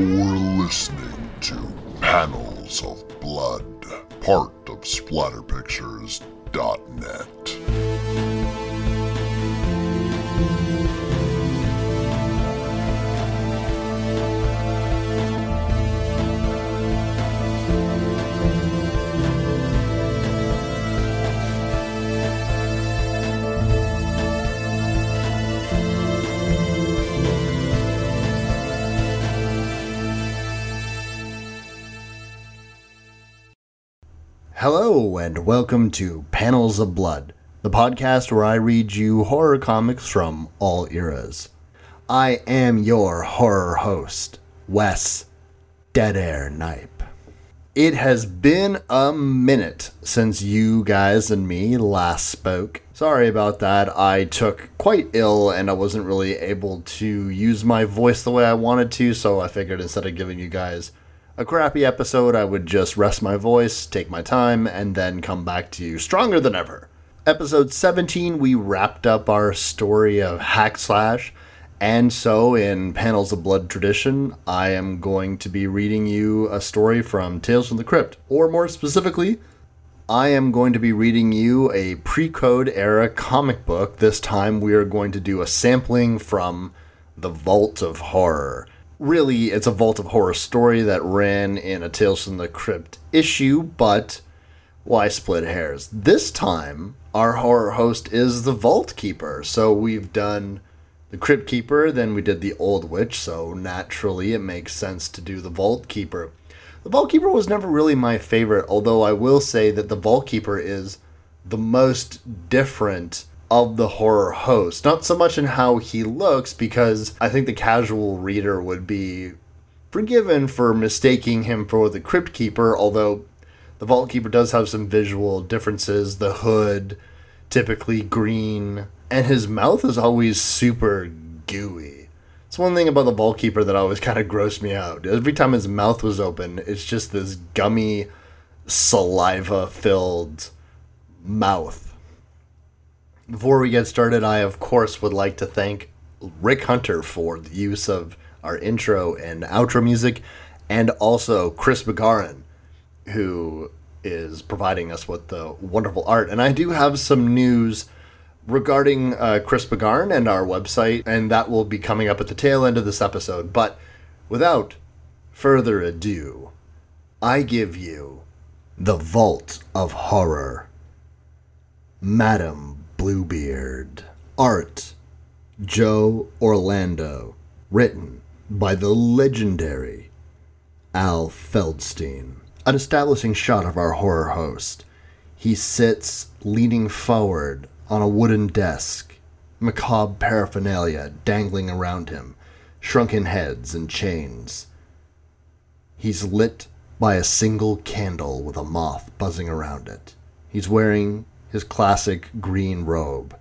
You're listening to Panels of Blood, part of SplatterPictures.net. and welcome to Panels of Blood, the podcast where I read you horror comics from all eras. I am your horror host, Wes Dead Air Knipe. It has been a minute since you guys and me last spoke. Sorry about that. I took quite ill and I wasn't really able to use my voice the way I wanted to, so I figured instead of giving you guys a crappy episode, I would just rest my voice, take my time, and then come back to you stronger than ever. Episode 17, we wrapped up our story of Hack Slash, and so in Panels of Blood tradition, I am going to be reading you a story from Tales from the Crypt, or more specifically, I am going to be reading you a pre code era comic book. This time we are going to do a sampling from The Vault of Horror. Really, it's a Vault of Horror story that ran in a Tales from the Crypt issue, but why split hairs? This time, our horror host is the Vault Keeper. So we've done the Crypt Keeper, then we did the Old Witch, so naturally it makes sense to do the Vault Keeper. The Vault Keeper was never really my favorite, although I will say that the Vault Keeper is the most different of the horror host. Not so much in how he looks, because I think the casual reader would be forgiven for mistaking him for the Crypt Keeper, although the Vault Keeper does have some visual differences. The hood, typically green, and his mouth is always super gooey. It's one thing about the Vault Keeper that always kind of grossed me out. Every time his mouth was open, it's just this gummy, saliva filled mouth. Before we get started, I of course would like to thank Rick Hunter for the use of our intro and outro music, and also Chris Begarin, who is providing us with the wonderful art. And I do have some news regarding uh, Chris Begarin and our website, and that will be coming up at the tail end of this episode. But without further ado, I give you The Vault of Horror. Madam Bluebeard. Art Joe Orlando. Written by the legendary Al Feldstein. An establishing shot of our horror host. He sits leaning forward on a wooden desk, macabre paraphernalia dangling around him, shrunken heads and chains. He's lit by a single candle with a moth buzzing around it. He's wearing his classic green robe,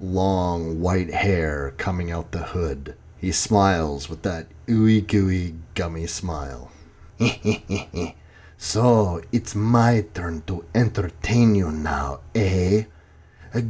long white hair coming out the hood. He smiles with that ooey gooey gummy smile. so it's my turn to entertain you now, eh?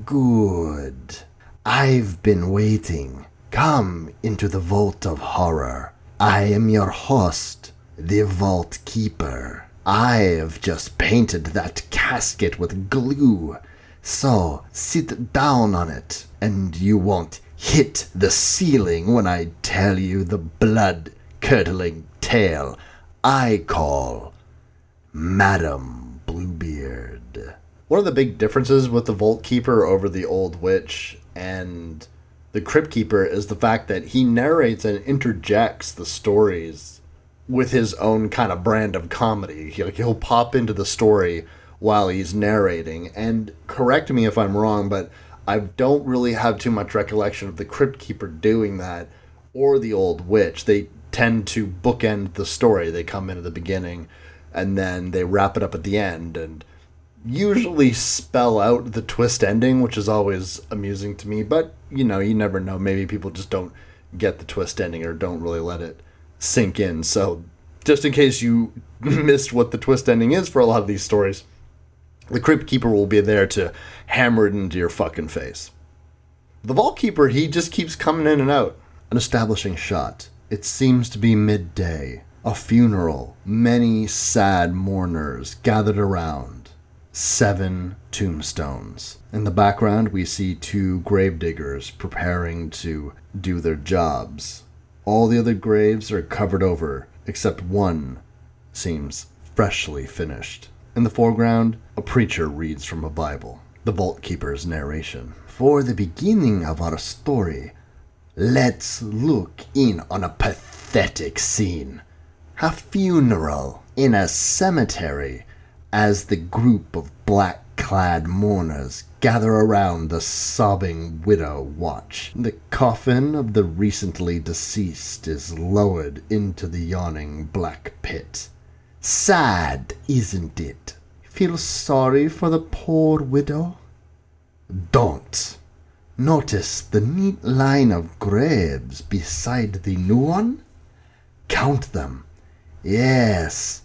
Good. I've been waiting. Come into the vault of horror. I am your host, the Vault Keeper. I've just painted that casket with glue. So sit down on it, and you won't hit the ceiling when I tell you the blood curdling tale I call Madam Bluebeard. One of the big differences with the Vault Keeper over the Old Witch and the Crypt Keeper is the fact that he narrates and interjects the stories with his own kind of brand of comedy. He, like, he'll pop into the story while he's narrating. And correct me if I'm wrong, but I don't really have too much recollection of the Crypt Keeper doing that or the Old Witch. They tend to bookend the story. They come in at the beginning and then they wrap it up at the end and usually spell out the twist ending, which is always amusing to me. But, you know, you never know. Maybe people just don't get the twist ending or don't really let it sink in. So, just in case you missed what the twist ending is for a lot of these stories, the Crypt Keeper will be there to hammer it into your fucking face. The Vault Keeper, he just keeps coming in and out. An establishing shot. It seems to be midday. A funeral, many sad mourners gathered around, seven tombstones. In the background, we see two gravediggers preparing to do their jobs. All the other graves are covered over, except one seems freshly finished. In the foreground, a preacher reads from a Bible, the Vault Keeper's narration. For the beginning of our story, let's look in on a pathetic scene. A funeral in a cemetery as the group of black clad mourners gather around the sobbing widow watch. The coffin of the recently deceased is lowered into the yawning black pit. Sad, isn't it? Feel sorry for the poor widow? Don't. Notice the neat line of graves beside the new one? Count them. Yes,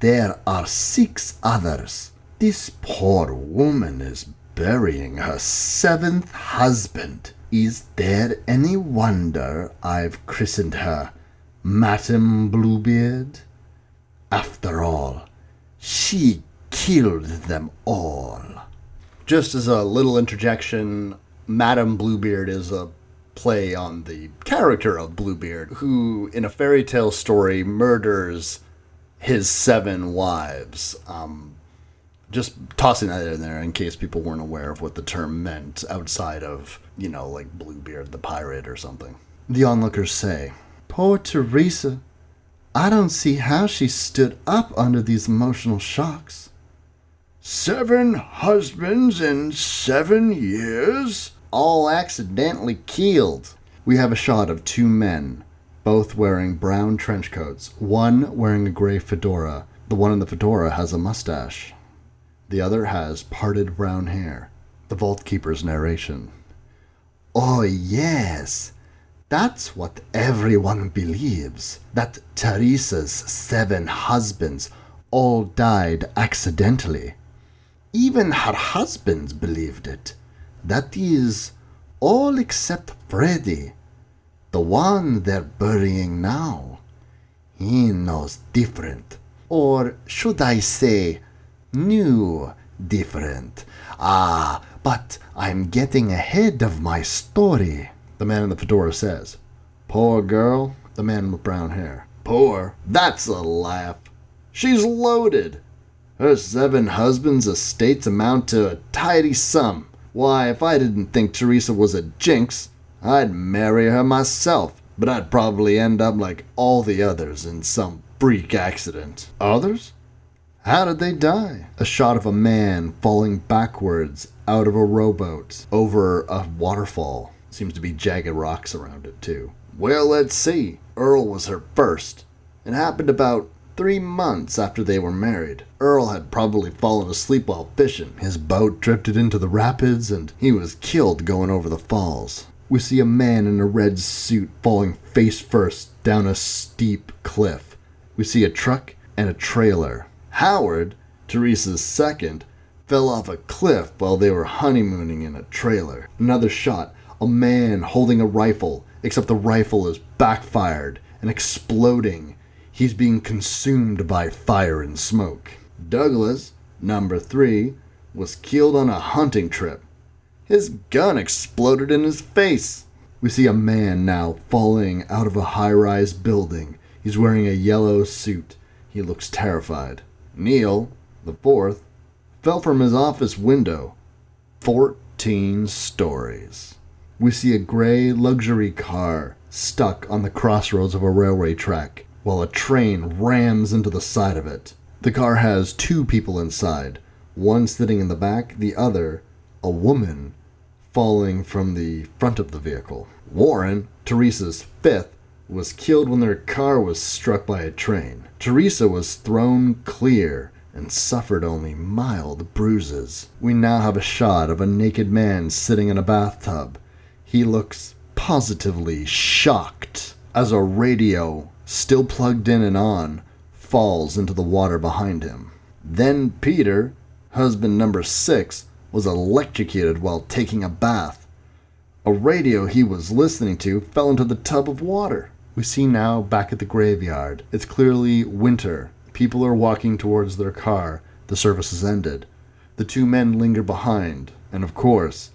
there are six others. This poor woman is burying her seventh husband. Is there any wonder I've christened her Madame Bluebeard? After all, she killed them all. Just as a little interjection, Madame Bluebeard is a play on the character of Bluebeard, who, in a fairy tale story, murders his seven wives. Um, just tossing that in there in case people weren't aware of what the term meant outside of, you know, like Bluebeard the pirate or something. The onlookers say, Poor Teresa. I don't see how she stood up under these emotional shocks. Seven husbands in seven years? All accidentally killed. We have a shot of two men, both wearing brown trench coats, one wearing a gray fedora. The one in the fedora has a mustache. The other has parted brown hair. The Vault Keeper's narration. Oh, yes. That's what everyone believes. That Teresa's seven husbands all died accidentally. Even her husbands believed it. That is, all except Freddy, the one they're burying now. He knows different. Or should I say, knew different. Ah, but I'm getting ahead of my story, the man in the fedora says. Poor girl, the man with brown hair. Poor? That's a laugh. She's loaded. Her seven husbands' estates amount to a tidy sum. Why, if I didn't think Teresa was a jinx, I'd marry her myself, but I'd probably end up like all the others in some freak accident. Others? How did they die? A shot of a man falling backwards out of a rowboat over a waterfall. Seems to be jagged rocks around it, too. Well, let's see. Earl was her first. It happened about three months after they were married. Earl had probably fallen asleep while fishing. His boat drifted into the rapids and he was killed going over the falls. We see a man in a red suit falling face first down a steep cliff. We see a truck and a trailer. Howard, Teresa's second, fell off a cliff while they were honeymooning in a trailer. Another shot, a man holding a rifle, except the rifle is backfired and exploding. He's being consumed by fire and smoke. Douglas, number three, was killed on a hunting trip. His gun exploded in his face. We see a man now falling out of a high rise building. He's wearing a yellow suit. He looks terrified. Neil, the fourth, fell from his office window. Fourteen stories. We see a gray luxury car stuck on the crossroads of a railway track while a train rams into the side of it. The car has two people inside, one sitting in the back, the other, a woman, falling from the front of the vehicle. Warren, Teresa's fifth, was killed when their car was struck by a train. Teresa was thrown clear and suffered only mild bruises. We now have a shot of a naked man sitting in a bathtub. He looks positively shocked as a radio, still plugged in and on, falls into the water behind him. Then Peter, husband number six, was electrocuted while taking a bath. A radio he was listening to fell into the tub of water. We see now back at the graveyard. It's clearly winter. People are walking towards their car. The service has ended. The two men linger behind, and of course,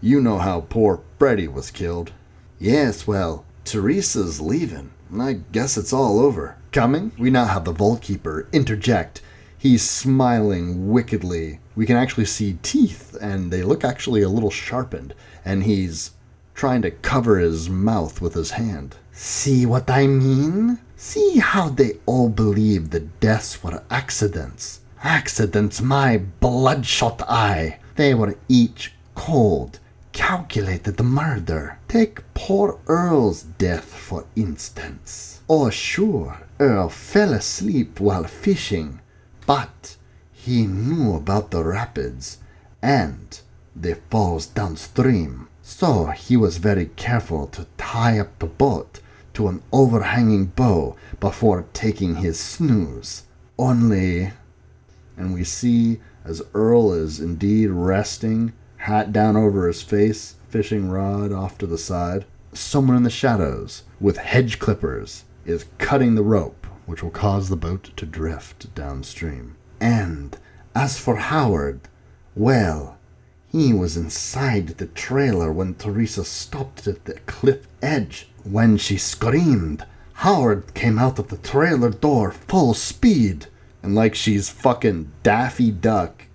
you know how poor Freddy was killed. Yes, well, Teresa's leaving. I guess it's all over. Coming, we now have the Vault Keeper interject. He's smiling wickedly. We can actually see teeth, and they look actually a little sharpened, and he's trying to cover his mouth with his hand. See what I mean? See how they all believe the deaths were accidents. Accidents, my bloodshot eye. They were each cold, calculated the murder. Take poor Earl's death, for instance. Oh, sure, Earl fell asleep while fishing, but he knew about the rapids and the falls downstream. So he was very careful to tie up the boat to an overhanging bough before taking his snooze. Only, and we see as Earl is indeed resting, hat down over his face, fishing rod off to the side, someone in the shadows with hedge clippers is cutting the rope, which will cause the boat to drift downstream. And as for Howard, well, he was inside the trailer when Teresa stopped at the cliff edge. When she screamed, Howard came out of the trailer door full speed. And like she's fucking Daffy Duck,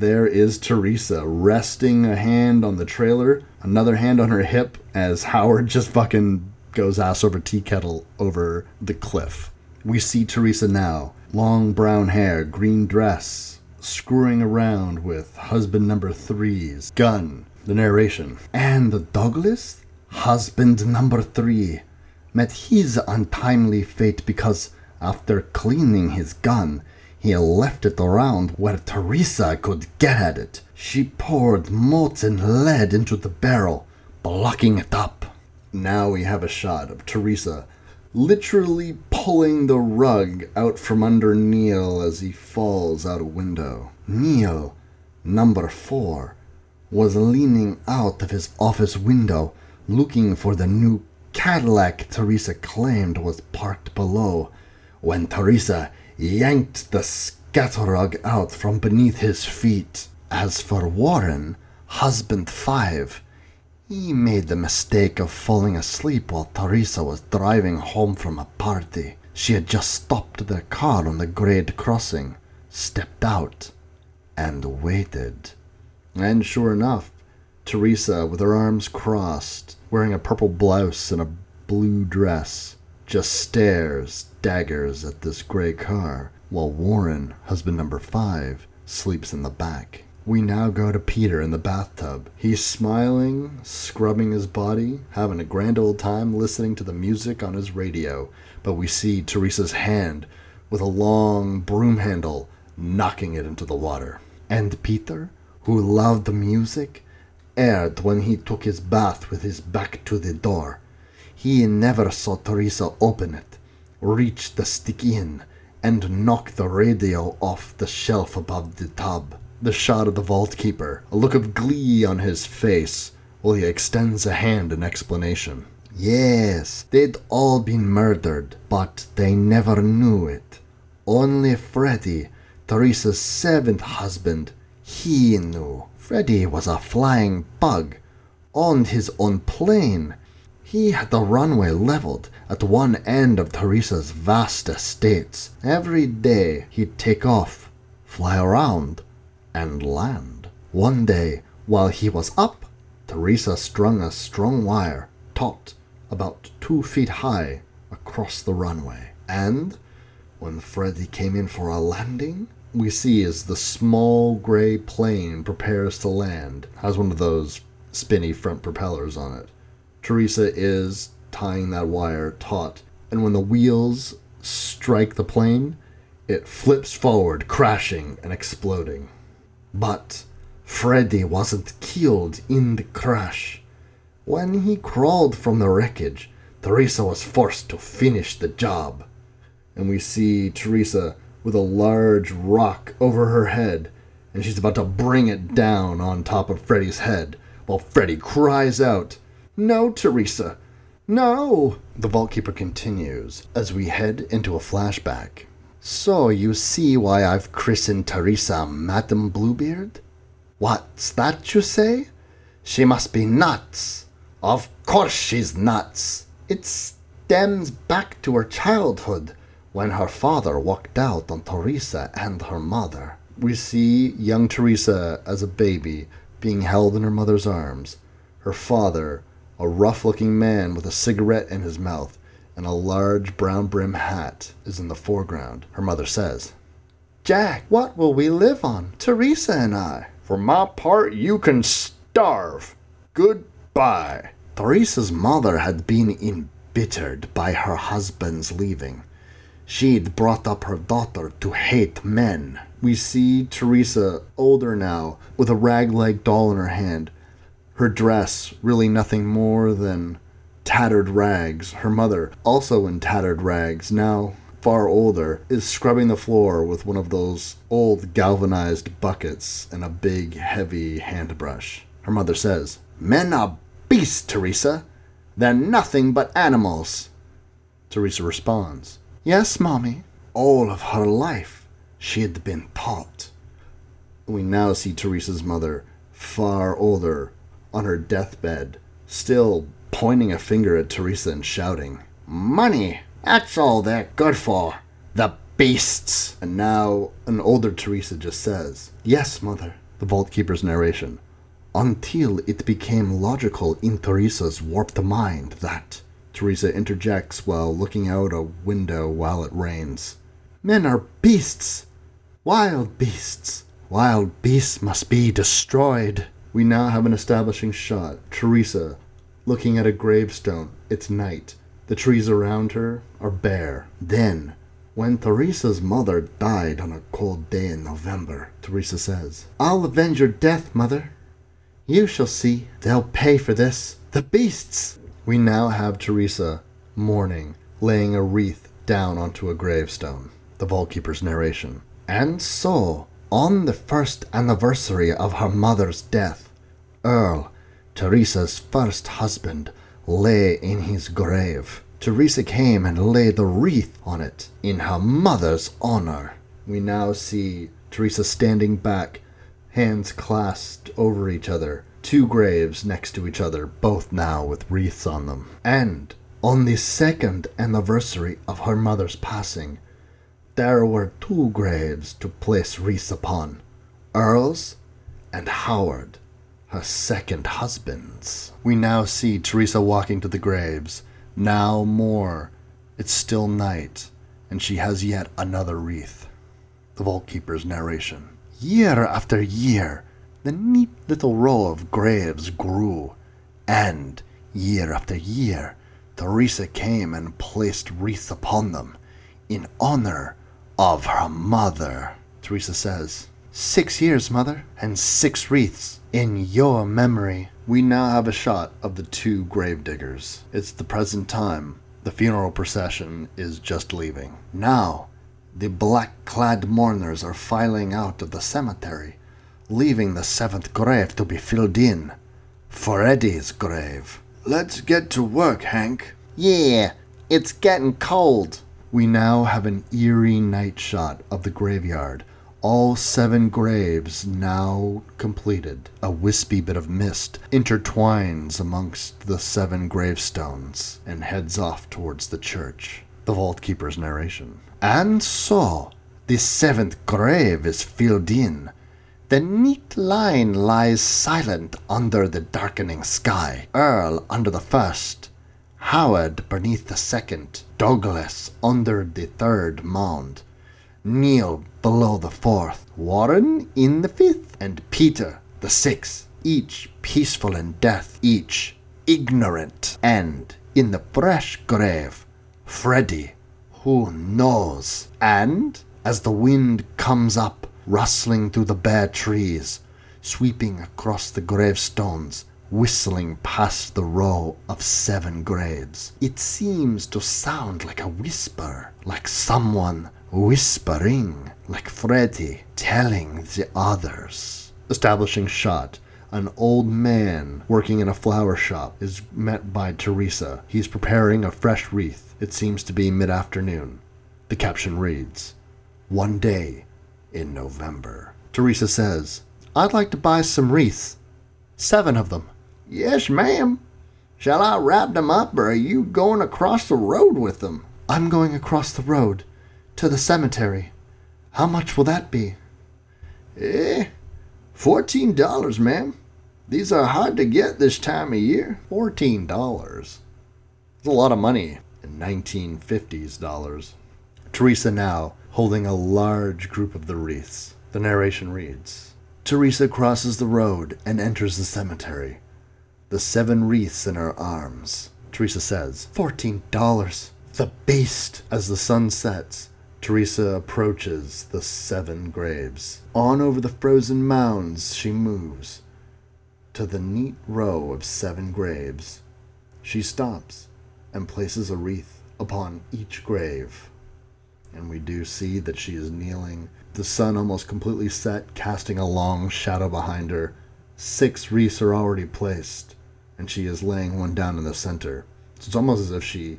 there is Teresa resting a hand on the trailer, another hand on her hip, as Howard just fucking goes ass over tea kettle over the cliff. We see Teresa now, long brown hair, green dress, screwing around with husband number three's gun. The narration. And Douglas, husband number three, met his untimely fate because after cleaning his gun, he left it around where Teresa could get at it. She poured molten lead into the barrel, blocking it up. Now we have a shot of Teresa literally pulling the rug out from under Neil as he falls out a window. Neil, number four, was leaning out of his office window looking for the new Cadillac Teresa claimed was parked below when Teresa yanked the scatterrug out from beneath his feet. As for Warren, husband five, he made the mistake of falling asleep while Teresa was driving home from a party. She had just stopped the car on the grade crossing, stepped out, and waited. And sure enough, Teresa, with her arms crossed, wearing a purple blouse and a blue dress, just stares daggers at this gray car, while Warren, husband number five, sleeps in the back. We now go to Peter in the bathtub. He's smiling, scrubbing his body, having a grand old time listening to the music on his radio. But we see Teresa's hand with a long broom handle knocking it into the water. And Peter, who loved music, erred when he took his bath with his back to the door. He never saw Teresa open it, reach the stick in, and knock the radio off the shelf above the tub the shot of the vault keeper, a look of glee on his face, while he extends a hand in explanation. Yes, they'd all been murdered, but they never knew it. Only Freddy, Teresa's seventh husband, he knew. Freddy was a flying bug, owned his own plane. He had the runway leveled at one end of Teresa's vast estates. Every day he'd take off, fly around, and land. One day, while he was up, Teresa strung a strong wire, taut, about two feet high, across the runway. And when Freddy came in for a landing, we see as the small gray plane prepares to land, has one of those spinny front propellers on it. Teresa is tying that wire taut, and when the wheels strike the plane, it flips forward, crashing and exploding. But Freddy wasn't killed in the crash. When he crawled from the wreckage, Teresa was forced to finish the job. And we see Teresa with a large rock over her head, and she's about to bring it down on top of Freddy's head, while Freddy cries out, No, Teresa, No! The Vault Keeper continues as we head into a flashback. So you see why I've christened Teresa Madam Bluebeard? What's that you say? She must be nuts. Of course she's nuts. It stems back to her childhood when her father walked out on Teresa and her mother. We see young Teresa as a baby being held in her mother's arms. Her father, a rough looking man with a cigarette in his mouth and a large brown brim hat, is in the foreground. Her mother says, Jack, what will we live on? Teresa and I. For my part, you can starve. Goodbye. Teresa's mother had been embittered by her husband's leaving. She'd brought up her daughter to hate men. We see Teresa, older now, with a rag like doll in her hand. Her dress, really nothing more than tattered rags. Her mother, also in tattered rags, now far older, is scrubbing the floor with one of those old galvanized buckets and a big, heavy hand brush. Her mother says, Men are beasts, Teresa. They're nothing but animals. Teresa responds, Yes, Mommy. All of her life, she had been taught. We now see Teresa's mother, far older, on her deathbed, still pointing a finger at Teresa and shouting, Money! That's all they're good for. The beasts! And now an older Teresa just says, Yes, mother. The Vault Keeper's narration. Until it became logical in Teresa's warped mind that. Teresa interjects while looking out a window while it rains. Men are beasts! Wild beasts! Wild beasts must be destroyed. We now have an establishing shot. Teresa looking at a gravestone. It's night. The trees around her are bare. Then, when Teresa's mother died on a cold day in November, Teresa says, I'll avenge your death, mother. You shall see. They'll pay for this. The beasts! We now have Teresa mourning, laying a wreath down onto a gravestone. The Vault Keeper's narration. And so, on the first anniversary of her mother's death, Earl, Teresa's first husband, lay in his grave. Teresa came and laid the wreath on it in her mother's honor. We now see Teresa standing back, hands clasped over each other, two graves next to each other, both now with wreaths on them. And on the second anniversary of her mother's passing, there were two graves to place wreaths upon Earl's and Howard, her second husband's. We now see Teresa walking to the graves. Now more. It's still night, and she has yet another wreath. The Vault Keeper's narration. Year after year, the neat little row of graves grew, and year after year, Teresa came and placed wreaths upon them in honor of her mother. Teresa says, Six years, mother, and six wreaths in your memory. We now have a shot of the two gravediggers. It's the present time. The funeral procession is just leaving. Now, the black clad mourners are filing out of the cemetery, leaving the seventh grave to be filled in. for Eddie's grave. Let's get to work, Hank. Yeah, it's getting cold. We now have an eerie night shot of the graveyard. All seven graves now completed. A wispy bit of mist intertwines amongst the seven gravestones and heads off towards the church. The Vault Keeper's narration. And so, the seventh grave is filled in. The neat line lies silent under the darkening sky. Earl under the first, Howard beneath the second, Douglas under the third mound, Neil below the fourth, Warren in the fifth, and Peter the sixth, each peaceful in death, each ignorant, and in the fresh grave, Freddy, who knows? And as the wind comes up, rustling through the bare trees, sweeping across the gravestones, whistling past the row of seven graves. It seems to sound like a whisper, like someone whispering, like Freddy telling the others. Establishing shot An old man working in a flower shop is met by Teresa. He's preparing a fresh wreath. It seems to be mid afternoon. The caption reads One day in November. Teresa says, I'd like to buy some wreaths. Seven of them. Yes, ma'am. Shall I wrap them up, or are you going across the road with them? I'm going across the road to the cemetery. How much will that be? Eh, fourteen dollars, ma'am. These are hard to get this time of year. Fourteen dollars. It's a lot of money in 1950s dollars. Teresa now holding a large group of the wreaths. The narration reads Teresa crosses the road and enters the cemetery. The seven wreaths in her arms. Teresa says, Fourteen dollars. The beast! As the sun sets, Teresa approaches the seven graves. On over the frozen mounds she moves to the neat row of seven graves. She stops and places a wreath upon each grave. And we do see that she is kneeling, the sun almost completely set, casting a long shadow behind her. Six wreaths are already placed, and she is laying one down in the center. So it's almost as if she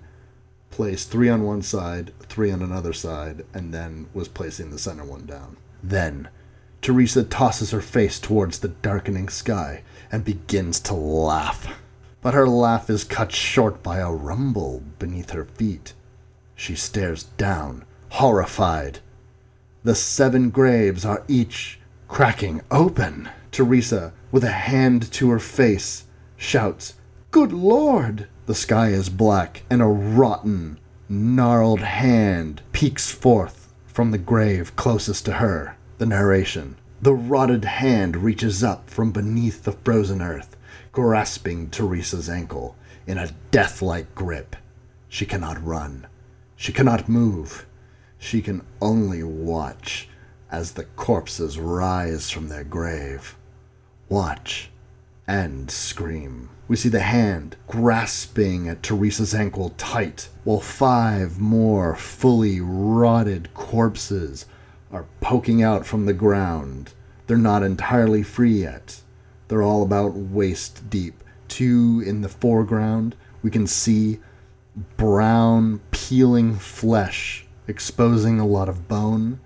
placed three on one side, three on another side, and then was placing the center one down. Then, Teresa tosses her face towards the darkening sky and begins to laugh. But her laugh is cut short by a rumble beneath her feet. She stares down, horrified. The seven graves are each cracking open. Teresa, with a hand to her face, shouts, Good Lord! The sky is black, and a rotten, gnarled hand peeks forth from the grave closest to her. The narration. The rotted hand reaches up from beneath the frozen earth, grasping Teresa's ankle in a death-like grip. She cannot run. She cannot move. She can only watch as the corpses rise from their grave. Watch and scream. We see the hand grasping at Teresa's ankle tight, while five more fully rotted corpses are poking out from the ground. They're not entirely free yet. They're all about waist deep. Two in the foreground, we can see brown, peeling flesh exposing a lot of bone.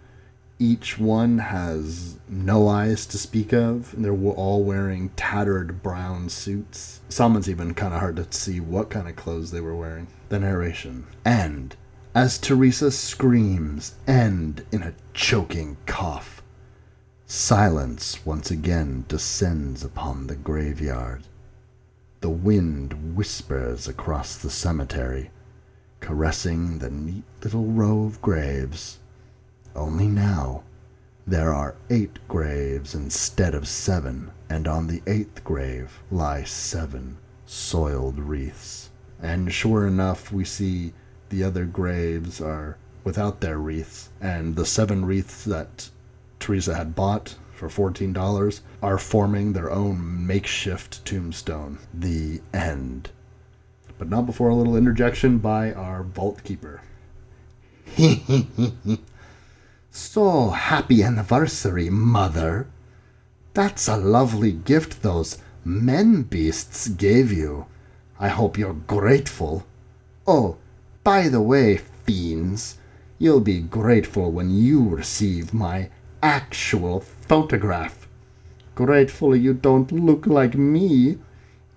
Each one has no eyes to speak of, and they're all wearing tattered brown suits. Someone's even kind of hard to see what kind of clothes they were wearing. The narration. And as Teresa screams, end in a choking cough. Silence once again descends upon the graveyard. The wind whispers across the cemetery, caressing the neat little row of graves. Only now, there are eight graves instead of seven, and on the eighth grave lie seven soiled wreaths. And sure enough, we see the other graves are without their wreaths, and the seven wreaths that Teresa had bought for $14 are forming their own makeshift tombstone. The end. But not before a little interjection by our vault keeper. so happy anniversary, mother. That's a lovely gift those men beasts gave you. I hope you're grateful. Oh, by the way, fiends, you'll be grateful when you receive my actual photograph. Grateful you don't look like me.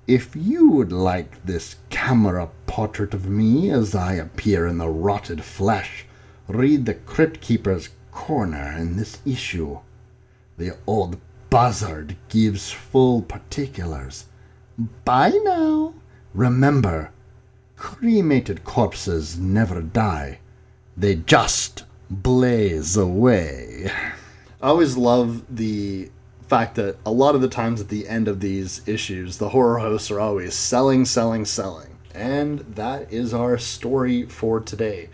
If you would like this camera portrait of me as I appear in the rotted flesh, read the Crypt Keeper's corner in this issue. The old buzzard gives full particulars. Bye now. Remember, cremated corpses never die. They just blaze away. I always love the fact that a lot of the times at the end of these issues, the horror hosts are always selling, selling, selling. And that is our story for today.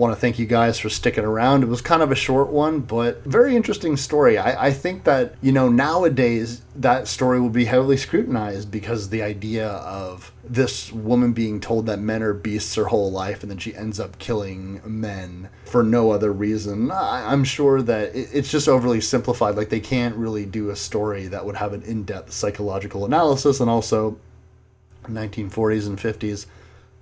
Want to thank you guys for sticking around. It was kind of a short one, but very interesting story. I, I think that, you know, nowadays that story will be heavily scrutinized because the idea of this woman being told that men are beasts her whole life and then she ends up killing men for no other reason. I, am sure that it, it's just overly simplified. Like they can't really do a story that would have an in depth psychological analysis and also 1940s and 50s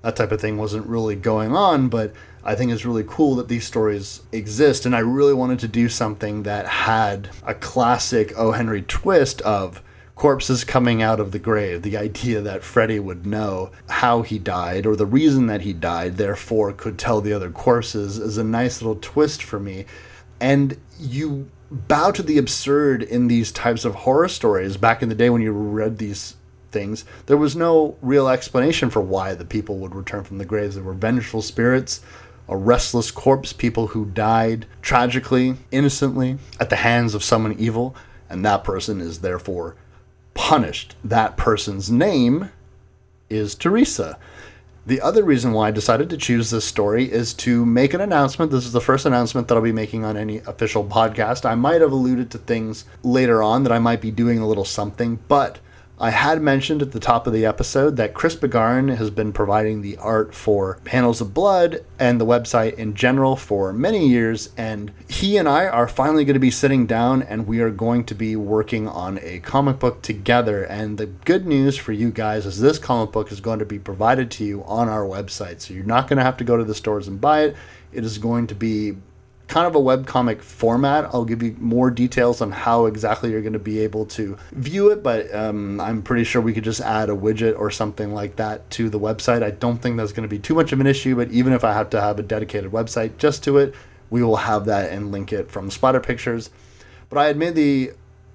that type of thing wasn't really going on, but I think it's really cool that these stories exist. And I really wanted to do something that had a classic O. Henry twist of corpses coming out of the grave. The idea that Freddy would know how he died or the reason that he died, therefore could tell the other corpses, is a nice little twist for me. And you bow to the absurd in these types of horror stories back in the day when you read these things, there was no real explanation for why the people would return from the graves. There were vengeful spirits, a restless corpse, people who died tragically, innocently, at the hands of someone evil, and that person is therefore punished. That person's name is Teresa. The other reason why I decided to choose this story is to make an announcement. This is the first announcement that I'll be making on any official podcast. I might have alluded to things later on that I might be doing a little something, but I had mentioned at the top of the episode that Chris Begarin has been providing the art for Panels of Blood and the website in general for many years, and he and I are finally going to be sitting down and we are going to be working on a comic book together. And the good news for you guys is this comic book is going to be provided to you on our website, so you're not going to have to go to the stores and buy it. It is going to be kind of a webcomic format. I'll give you more details on how exactly you're going to be able to view it, but um, I'm pretty sure we could just add a widget or something like that to the website. I don't think that's going to be too much of an issue, but even if I have to have a dedicated website just to it, we will have that and link it from Splatter Pictures. But I had made the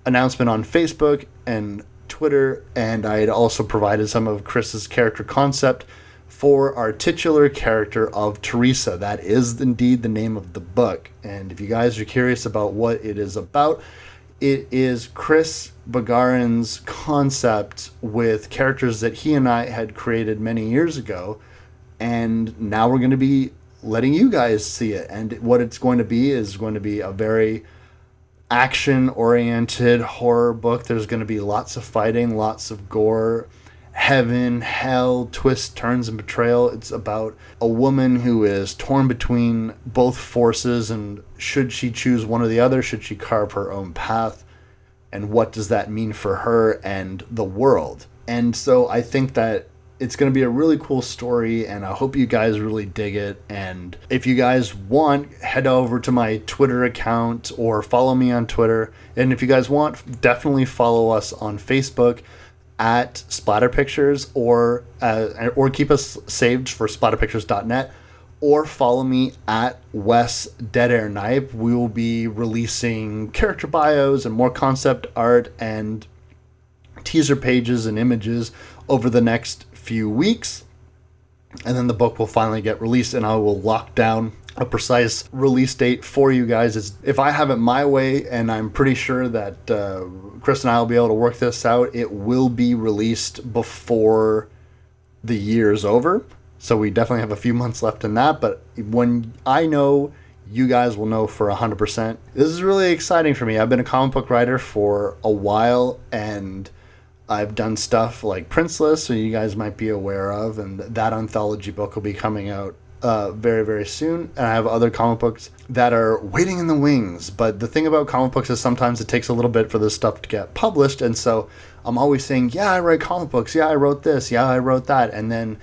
announcement on Facebook and Twitter, and I had also provided some of Chris's character concept for our titular character of Teresa. That is indeed the name of the book. And if you guys are curious about what it is about, it is Chris Begarin's concept with characters that he and I had created many years ago. And now we're going to be letting you guys see it. And what it's going to be is going to be a very action oriented horror book. There's going to be lots of fighting, lots of gore heaven, hell, twists, turns, and betrayal. It's about a woman who is torn between both forces and should she choose one or the other? Should she carve her own path? And what does that mean for her and the world? And so I think that it's going to be a really cool story and I hope you guys really dig it. And if you guys want, head over to my Twitter account or follow me on Twitter. And if you guys want, definitely follow us on Facebook at Splatter Pictures or uh, or keep us saved for splatterpictures.net or follow me at Wes Dead Air Knipe. We will be releasing character bios and more concept art and teaser pages and images over the next few weeks. And then the book will finally get released and I will lock down a precise release date for you guys. Is if I have it my way, and I'm pretty sure that uh, Chris and I will be able to work this out, it will be released before the year is over. So we definitely have a few months left in that. But when I know, you guys will know for 100%. This is really exciting for me. I've been a comic book writer for a while, and I've done stuff like Princeless, so you guys might be aware of, and that anthology book will be coming out uh, very very soon. And i have other comic books that are waiting in the wings. But the thing about comic books is sometimes it takes a little bit for this stuff to get published. And so i'm always saying yeah i write comic books. Yeah i wrote this. Yeah i wrote that. And then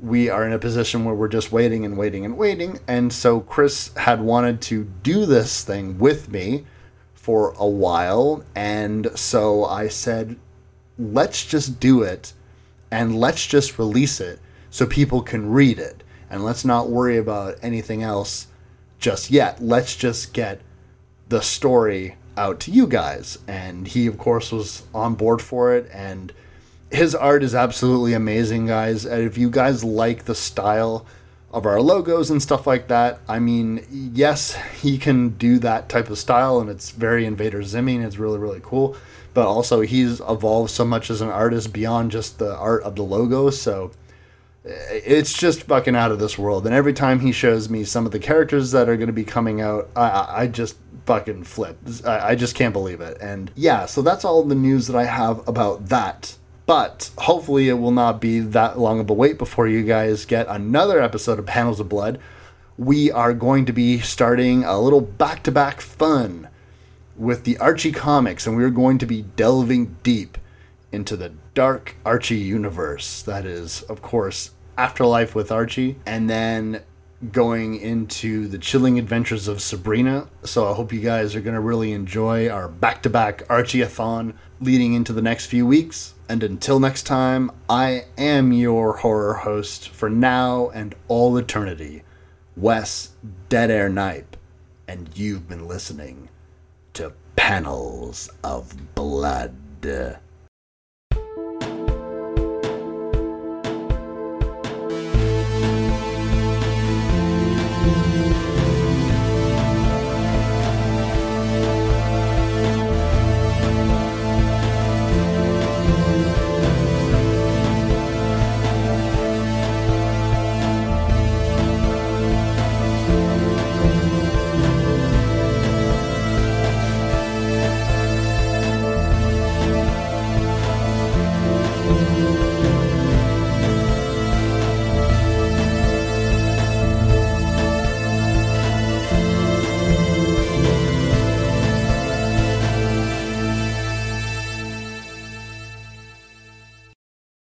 we are in a position where we're just waiting and waiting and waiting. And so chris had wanted to do this thing with me for a while. And so i said let's just do it and let's just release it so people can read it and let's not worry about anything else just yet. Let's just get the story out to you guys. And he, of course, was on board for it. And his art is absolutely amazing, guys. And if you guys like the style of our logos and stuff like that, I mean, yes, he can do that type of style, and it's very Invader Zimmy, and it's really, really cool. But also, he's evolved so much as an artist beyond just the art of the logo. So it's just fucking out of this world. And every time he shows me some of the characters that are going to be coming out, I, I, just fucking flip. I, I just can't believe it. And yeah, so that's all the news that I have about that. But hopefully, it will not be that long of a wait before you guys get another episode of Panels of Blood. We are going to be starting a little back to back fun with the Archie comics, and we're going to be delving deep into the dark Archie universe. That is, of course, Afterlife with Archie, and then going into the chilling adventures of Sabrina. So I hope you guys are going to really enjoy our back to back Archie-a-thon leading into the next few weeks. And until next time, I am your horror host for now and all eternity, Wes Dead Air Knipe, and you've been listening to Panels of Blood.